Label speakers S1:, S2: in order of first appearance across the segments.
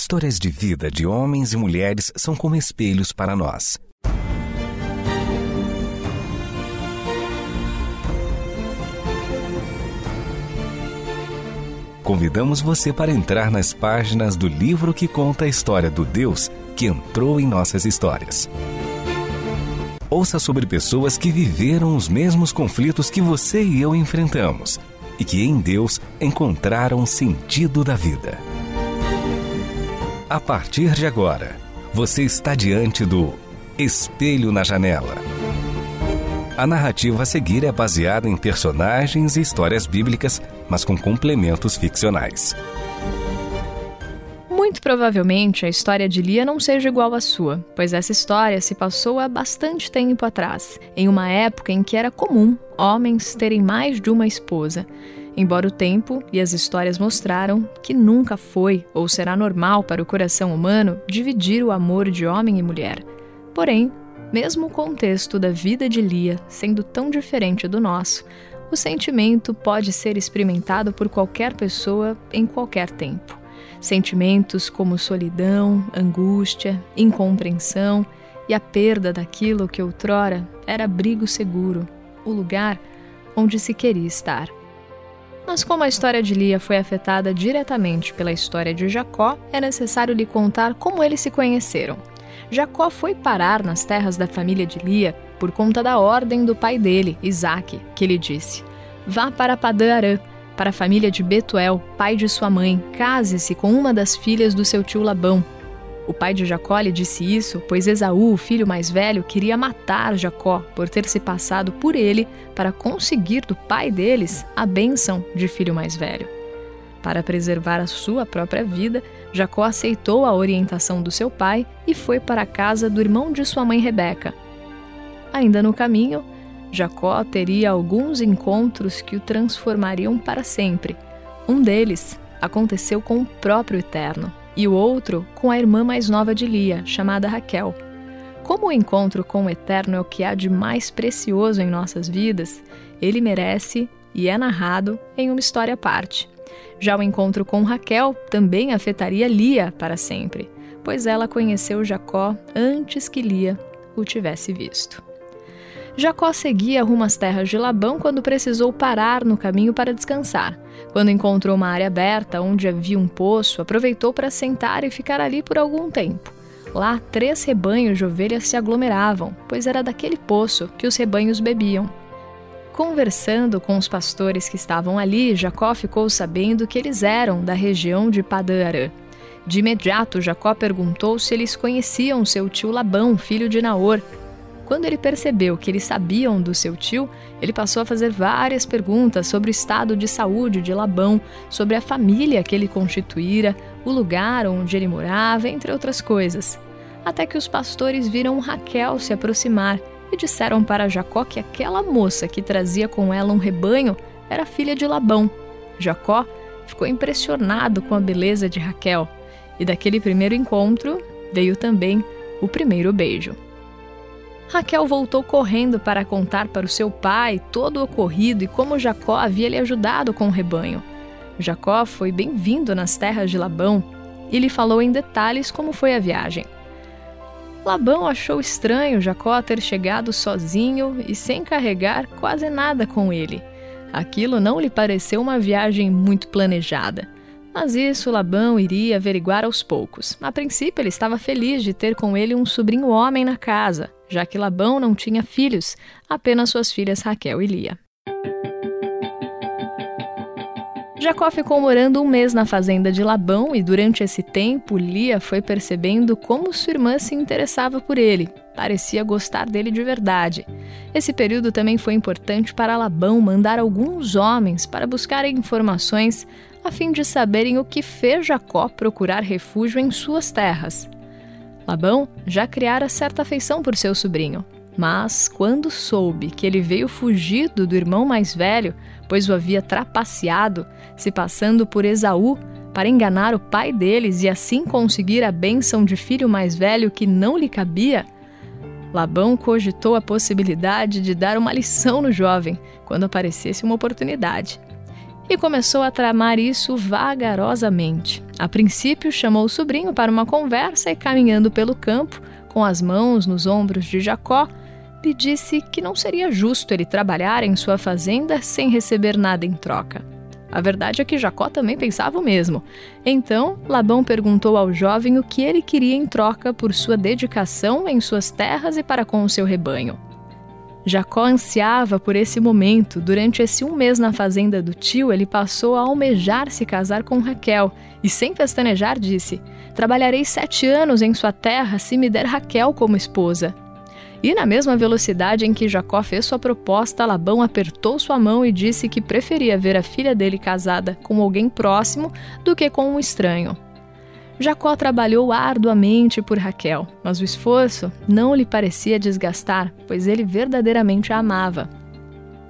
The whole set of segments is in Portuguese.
S1: Histórias de vida de homens e mulheres são como espelhos para nós. Convidamos você para entrar nas páginas do livro que conta a história do Deus que entrou em nossas histórias. Ouça sobre pessoas que viveram os mesmos conflitos que você e eu enfrentamos e que em Deus encontraram sentido da vida. A partir de agora, você está diante do Espelho na Janela. A narrativa a seguir é baseada em personagens e histórias bíblicas, mas com complementos ficcionais.
S2: Muito provavelmente a história de Lia não seja igual à sua, pois essa história se passou há bastante tempo atrás, em uma época em que era comum homens terem mais de uma esposa. Embora o tempo e as histórias mostraram que nunca foi ou será normal para o coração humano dividir o amor de homem e mulher. Porém, mesmo o contexto da vida de Lia sendo tão diferente do nosso, o sentimento pode ser experimentado por qualquer pessoa em qualquer tempo. Sentimentos como solidão, angústia, incompreensão e a perda daquilo que outrora era abrigo seguro, o lugar onde se queria estar. Mas como a história de Lia foi afetada diretamente pela história de Jacó, é necessário lhe contar como eles se conheceram. Jacó foi parar nas terras da família de Lia por conta da ordem do pai dele, Isaque, que lhe disse: Vá para Padã Arã, para a família de Betuel, pai de sua mãe, case-se com uma das filhas do seu tio Labão. O pai de Jacó lhe disse isso, pois Esaú, o filho mais velho, queria matar Jacó por ter se passado por ele para conseguir do pai deles a bênção de filho mais velho. Para preservar a sua própria vida, Jacó aceitou a orientação do seu pai e foi para a casa do irmão de sua mãe Rebeca. Ainda no caminho, Jacó teria alguns encontros que o transformariam para sempre. Um deles aconteceu com o próprio Eterno e o outro com a irmã mais nova de Lia, chamada Raquel. Como o encontro com o Eterno é o que há de mais precioso em nossas vidas, ele merece e é narrado em uma história à parte. Já o encontro com Raquel também afetaria Lia para sempre, pois ela conheceu Jacó antes que Lia o tivesse visto. Jacó seguia rumo às terras de Labão quando precisou parar no caminho para descansar. Quando encontrou uma área aberta onde havia um poço, aproveitou para sentar e ficar ali por algum tempo. Lá, três rebanhos de ovelhas se aglomeravam, pois era daquele poço que os rebanhos bebiam. Conversando com os pastores que estavam ali, Jacó ficou sabendo que eles eram da região de Padã De imediato, Jacó perguntou se eles conheciam seu tio Labão, filho de Naor, quando ele percebeu que eles sabiam do seu tio, ele passou a fazer várias perguntas sobre o estado de saúde de Labão, sobre a família que ele constituíra, o lugar onde ele morava, entre outras coisas. Até que os pastores viram Raquel se aproximar e disseram para Jacó que aquela moça que trazia com ela um rebanho era filha de Labão. Jacó ficou impressionado com a beleza de Raquel, e daquele primeiro encontro veio também o primeiro beijo. Raquel voltou correndo para contar para o seu pai todo o ocorrido e como Jacó havia lhe ajudado com o rebanho. Jacó foi bem-vindo nas terras de Labão e lhe falou em detalhes como foi a viagem. Labão achou estranho Jacó ter chegado sozinho e sem carregar quase nada com ele. Aquilo não lhe pareceu uma viagem muito planejada. Mas isso Labão iria averiguar aos poucos. A princípio, ele estava feliz de ter com ele um sobrinho homem na casa, já que Labão não tinha filhos, apenas suas filhas Raquel e Lia. Jacó ficou morando um mês na fazenda de Labão e durante esse tempo Lia foi percebendo como sua irmã se interessava por ele. Parecia gostar dele de verdade. Esse período também foi importante para Labão mandar alguns homens para buscarem informações a fim de saberem o que fez Jacó procurar refúgio em suas terras. Labão já criara certa afeição por seu sobrinho, mas quando soube que ele veio fugido do irmão mais velho, pois o havia trapaceado, se passando por Esaú, para enganar o pai deles e assim conseguir a bênção de filho mais velho que não lhe cabia, Labão cogitou a possibilidade de dar uma lição no jovem quando aparecesse uma oportunidade. E começou a tramar isso vagarosamente. A princípio, chamou o sobrinho para uma conversa e, caminhando pelo campo, com as mãos nos ombros de Jacó, lhe disse que não seria justo ele trabalhar em sua fazenda sem receber nada em troca. A verdade é que Jacó também pensava o mesmo. Então, Labão perguntou ao jovem o que ele queria em troca por sua dedicação em suas terras e para com o seu rebanho. Jacó ansiava por esse momento. Durante esse um mês na fazenda do tio, ele passou a almejar se casar com Raquel e, sem pestanejar, disse: Trabalharei sete anos em sua terra se me der Raquel como esposa. E, na mesma velocidade em que Jacó fez sua proposta, Labão apertou sua mão e disse que preferia ver a filha dele casada com alguém próximo do que com um estranho. Jacó trabalhou arduamente por Raquel, mas o esforço não lhe parecia desgastar, pois ele verdadeiramente a amava.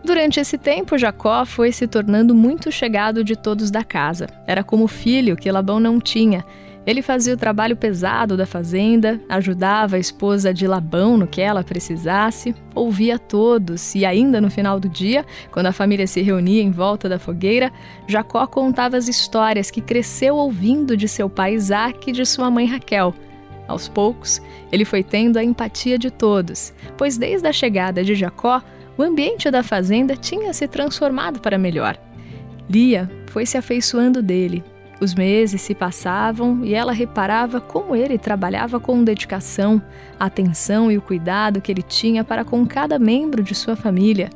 S2: Durante esse tempo, Jacó foi se tornando muito chegado de todos da casa. Era como filho que Labão não tinha ele fazia o trabalho pesado da fazenda, ajudava a esposa de Labão no que ela precisasse, ouvia todos e, ainda no final do dia, quando a família se reunia em volta da fogueira, Jacó contava as histórias que cresceu ouvindo de seu pai Isaac e de sua mãe Raquel. Aos poucos, ele foi tendo a empatia de todos, pois desde a chegada de Jacó, o ambiente da fazenda tinha se transformado para melhor. Lia foi se afeiçoando dele os meses se passavam e ela reparava como ele trabalhava com dedicação, a atenção e o cuidado que ele tinha para com cada membro de sua família.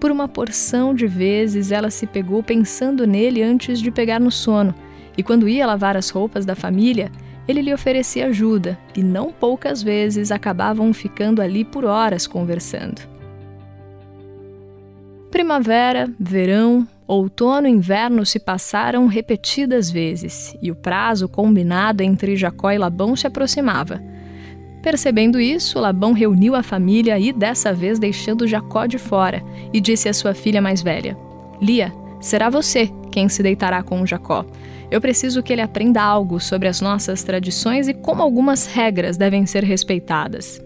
S2: Por uma porção de vezes ela se pegou pensando nele antes de pegar no sono, e quando ia lavar as roupas da família, ele lhe oferecia ajuda, e não poucas vezes acabavam ficando ali por horas conversando. Primavera, verão, Outono e inverno se passaram repetidas vezes, e o prazo combinado entre Jacó e Labão se aproximava. Percebendo isso, Labão reuniu a família e, dessa vez, deixando Jacó de fora, e disse à sua filha mais velha: Lia, será você quem se deitará com Jacó. Eu preciso que ele aprenda algo sobre as nossas tradições e como algumas regras devem ser respeitadas.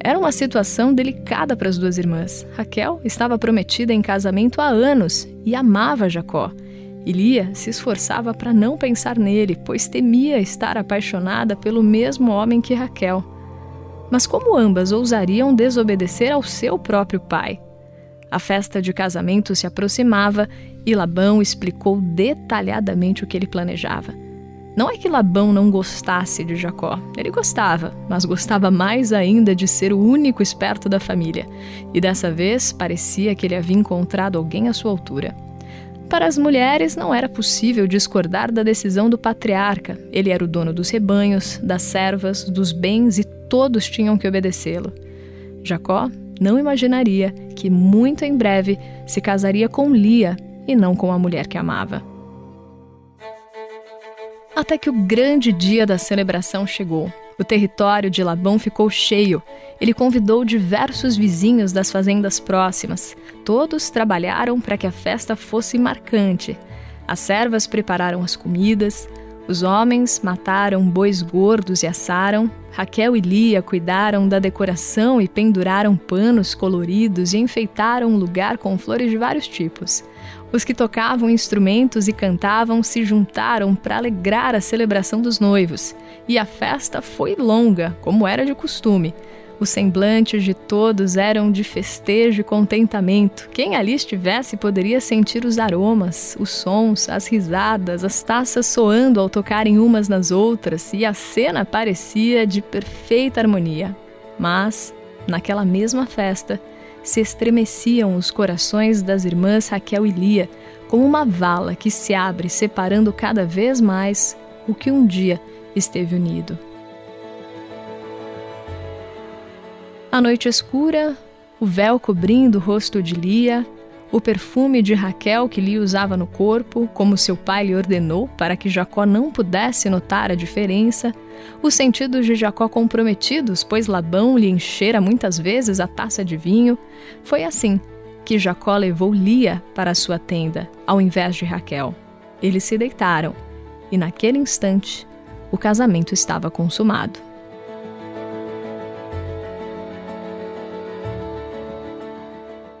S2: Era uma situação delicada para as duas irmãs. Raquel estava prometida em casamento há anos e amava Jacó. E Lia se esforçava para não pensar nele, pois temia estar apaixonada pelo mesmo homem que Raquel. Mas como ambas ousariam desobedecer ao seu próprio pai? A festa de casamento se aproximava e Labão explicou detalhadamente o que ele planejava. Não é que Labão não gostasse de Jacó, ele gostava, mas gostava mais ainda de ser o único esperto da família, e dessa vez parecia que ele havia encontrado alguém à sua altura. Para as mulheres não era possível discordar da decisão do patriarca. Ele era o dono dos rebanhos, das servas, dos bens e todos tinham que obedecê-lo. Jacó não imaginaria que muito em breve se casaria com Lia e não com a mulher que amava. Até que o grande dia da celebração chegou. O território de Labão ficou cheio. Ele convidou diversos vizinhos das fazendas próximas. Todos trabalharam para que a festa fosse marcante. As servas prepararam as comidas, os homens mataram bois gordos e assaram. Raquel e Lia cuidaram da decoração e penduraram panos coloridos e enfeitaram o lugar com flores de vários tipos. Os que tocavam instrumentos e cantavam se juntaram para alegrar a celebração dos noivos, e a festa foi longa, como era de costume. Os semblantes de todos eram de festejo e contentamento. Quem ali estivesse poderia sentir os aromas, os sons, as risadas, as taças soando ao tocarem umas nas outras, e a cena parecia de perfeita harmonia. Mas, naquela mesma festa, se estremeciam os corações das irmãs Raquel e Lia, como uma vala que se abre, separando cada vez mais o que um dia esteve unido. A noite escura, o véu cobrindo o rosto de Lia, o perfume de Raquel que Lia usava no corpo, como seu pai lhe ordenou para que Jacó não pudesse notar a diferença, os sentidos de Jacó comprometidos, pois Labão lhe enchera muitas vezes a taça de vinho, foi assim que Jacó levou Lia para sua tenda, ao invés de Raquel. Eles se deitaram, e naquele instante o casamento estava consumado.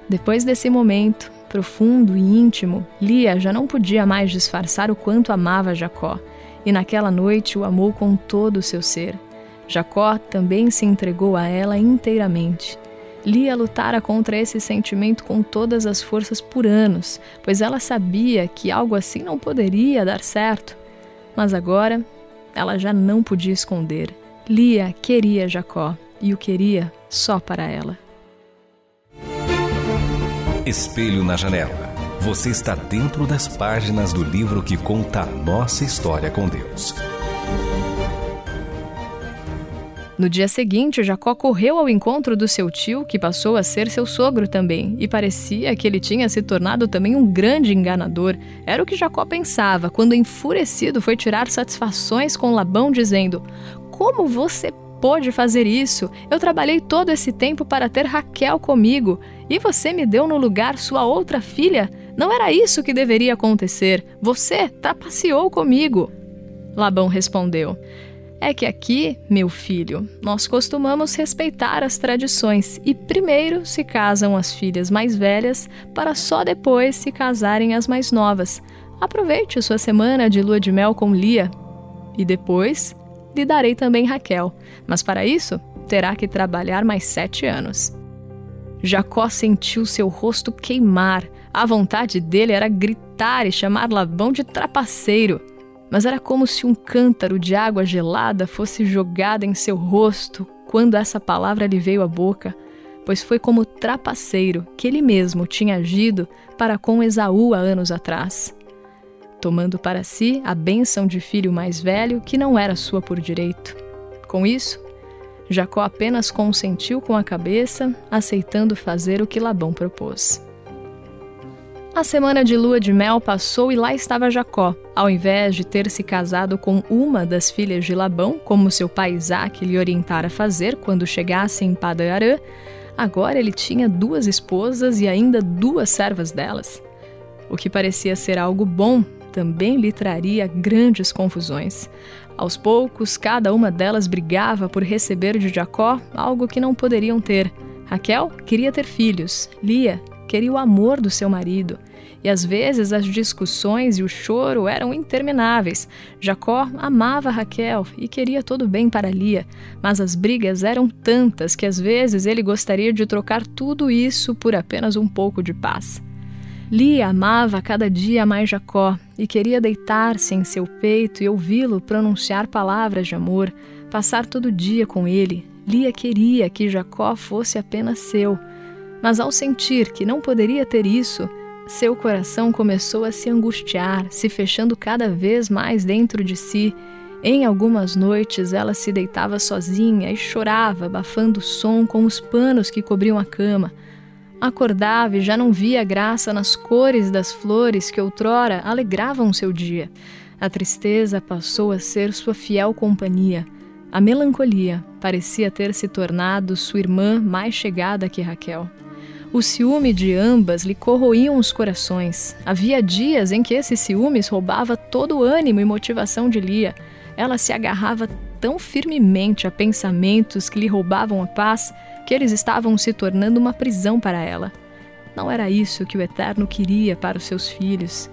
S2: Depois desse momento, profundo e íntimo, Lia já não podia mais disfarçar o quanto amava Jacó, e naquela noite o amou com todo o seu ser. Jacó também se entregou a ela inteiramente. Lia lutara contra esse sentimento com todas as forças por anos, pois ela sabia que algo assim não poderia dar certo. Mas agora ela já não podia esconder. Lia queria Jacó e o queria só para ela.
S1: Espelho na janela. Você está dentro das páginas do livro que conta a nossa história com Deus.
S2: No dia seguinte, Jacó correu ao encontro do seu tio, que passou a ser seu sogro também, e parecia que ele tinha se tornado também um grande enganador. Era o que Jacó pensava, quando enfurecido foi tirar satisfações com Labão, dizendo: Como você pôde fazer isso? Eu trabalhei todo esse tempo para ter Raquel comigo, e você me deu no lugar sua outra filha? Não era isso que deveria acontecer. Você trapaceou comigo. Labão respondeu: é que aqui, meu filho, nós costumamos respeitar as tradições e primeiro se casam as filhas mais velhas para só depois se casarem as mais novas. Aproveite sua semana de lua de mel com Lia e depois lhe darei também Raquel, mas para isso terá que trabalhar mais sete anos. Jacó sentiu seu rosto queimar. A vontade dele era gritar e chamar Labão de trapaceiro mas era como se um cântaro de água gelada fosse jogada em seu rosto quando essa palavra lhe veio à boca, pois foi como trapaceiro que ele mesmo tinha agido para com Esaú há anos atrás, tomando para si a bênção de filho mais velho que não era sua por direito. Com isso, Jacó apenas consentiu com a cabeça, aceitando fazer o que Labão propôs. A semana de lua de mel passou e lá estava Jacó. Ao invés de ter se casado com uma das filhas de Labão, como seu pai Isaac lhe orientara fazer quando chegasse em Padarã, agora ele tinha duas esposas e ainda duas servas delas. O que parecia ser algo bom também lhe traria grandes confusões. Aos poucos, cada uma delas brigava por receber de Jacó algo que não poderiam ter. Raquel queria ter filhos, Lia queria o amor do seu marido e às vezes as discussões e o choro eram intermináveis. Jacó amava Raquel e queria todo bem para Lia, mas as brigas eram tantas que às vezes ele gostaria de trocar tudo isso por apenas um pouco de paz. Lia amava cada dia mais Jacó e queria deitar-se em seu peito e ouvi-lo pronunciar palavras de amor, passar todo dia com ele. Lia queria que Jacó fosse apenas seu. Mas ao sentir que não poderia ter isso, seu coração começou a se angustiar, se fechando cada vez mais dentro de si. Em algumas noites ela se deitava sozinha e chorava, abafando o som com os panos que cobriam a cama. Acordava e já não via graça nas cores das flores que outrora alegravam seu dia. A tristeza passou a ser sua fiel companhia. A melancolia parecia ter se tornado sua irmã mais chegada que Raquel. O ciúme de ambas lhe corroíam os corações. Havia dias em que esse ciúmes roubava todo o ânimo e motivação de Lia. Ela se agarrava tão firmemente a pensamentos que lhe roubavam a paz que eles estavam se tornando uma prisão para ela. Não era isso que o Eterno queria para os seus filhos.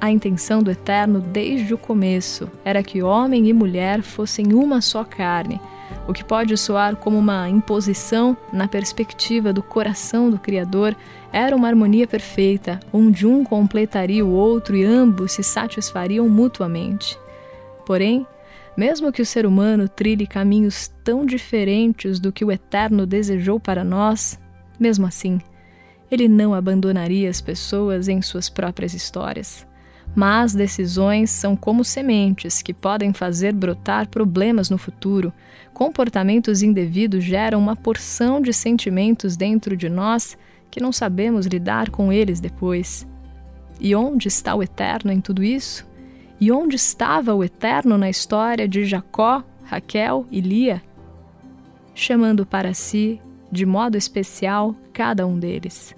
S2: A intenção do Eterno desde o começo era que homem e mulher fossem uma só carne o que pode soar como uma imposição na perspectiva do coração do Criador, era uma harmonia perfeita, onde um completaria o outro e ambos se satisfariam mutuamente. Porém, mesmo que o ser humano trilhe caminhos tão diferentes do que o Eterno desejou para nós, mesmo assim, ele não abandonaria as pessoas em suas próprias histórias. Mas decisões são como sementes que podem fazer brotar problemas no futuro. Comportamentos indevidos geram uma porção de sentimentos dentro de nós que não sabemos lidar com eles depois. E onde está o eterno em tudo isso? E onde estava o eterno na história de Jacó, Raquel e Lia? Chamando para si, de modo especial, cada um deles.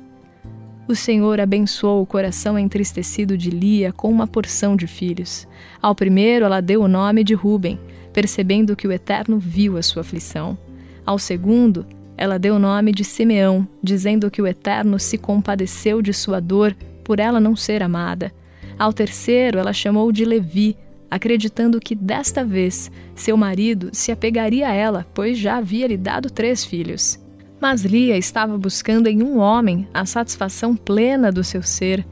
S2: O Senhor abençoou o coração entristecido de Lia com uma porção de filhos. Ao primeiro, ela deu o nome de Ruben, percebendo que o Eterno viu a sua aflição. Ao segundo, Ela deu o nome de Simeão, dizendo que o Eterno se compadeceu de sua dor por ela não ser amada. Ao terceiro, ela chamou de Levi, acreditando que desta vez seu marido se apegaria a ela, pois já havia lhe dado três filhos. Mas Lia estava buscando em um homem a satisfação plena do seu ser.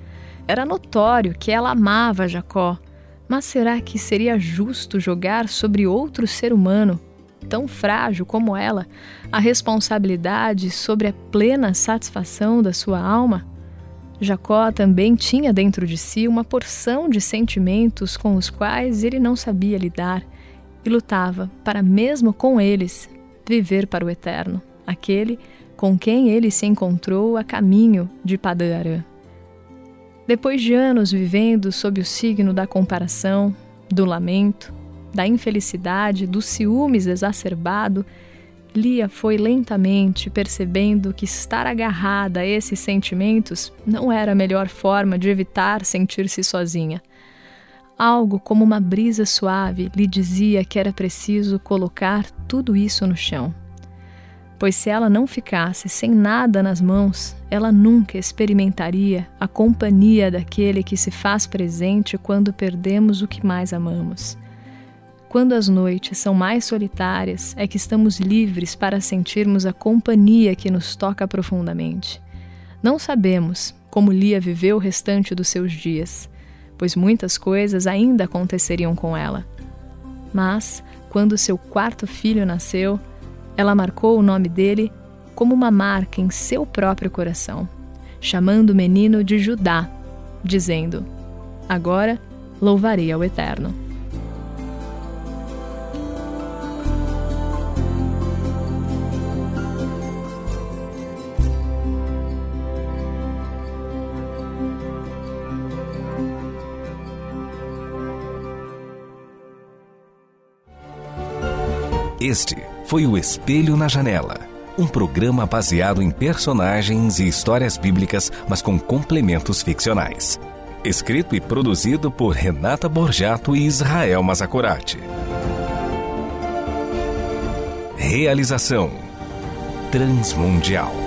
S2: Era notório que ela amava Jacó, mas será que seria justo jogar sobre outro ser humano, tão frágil como ela, a responsabilidade sobre a plena satisfação da sua alma? Jacó também tinha dentro de si uma porção de sentimentos com os quais ele não sabia lidar e lutava para, mesmo com eles, viver para o eterno, aquele com quem ele se encontrou a caminho de Padã Depois de anos vivendo sob o signo da comparação, do lamento, da infelicidade, do ciúmes exacerbado, Lia foi lentamente percebendo que estar agarrada a esses sentimentos não era a melhor forma de evitar sentir-se sozinha. Algo como uma brisa suave lhe dizia que era preciso colocar tudo isso no chão. Pois se ela não ficasse sem nada nas mãos, ela nunca experimentaria a companhia daquele que se faz presente quando perdemos o que mais amamos. Quando as noites são mais solitárias, é que estamos livres para sentirmos a companhia que nos toca profundamente. Não sabemos como Lia viveu o restante dos seus dias, pois muitas coisas ainda aconteceriam com ela. Mas, quando seu quarto filho nasceu, ela marcou o nome dele como uma marca em seu próprio coração, chamando o menino de Judá, dizendo: Agora louvarei ao Eterno.
S1: Este foi o Espelho na Janela, um programa baseado em personagens e histórias bíblicas, mas com complementos ficcionais. Escrito e produzido por Renata Borjato e Israel Mazacorati. Realização Transmundial.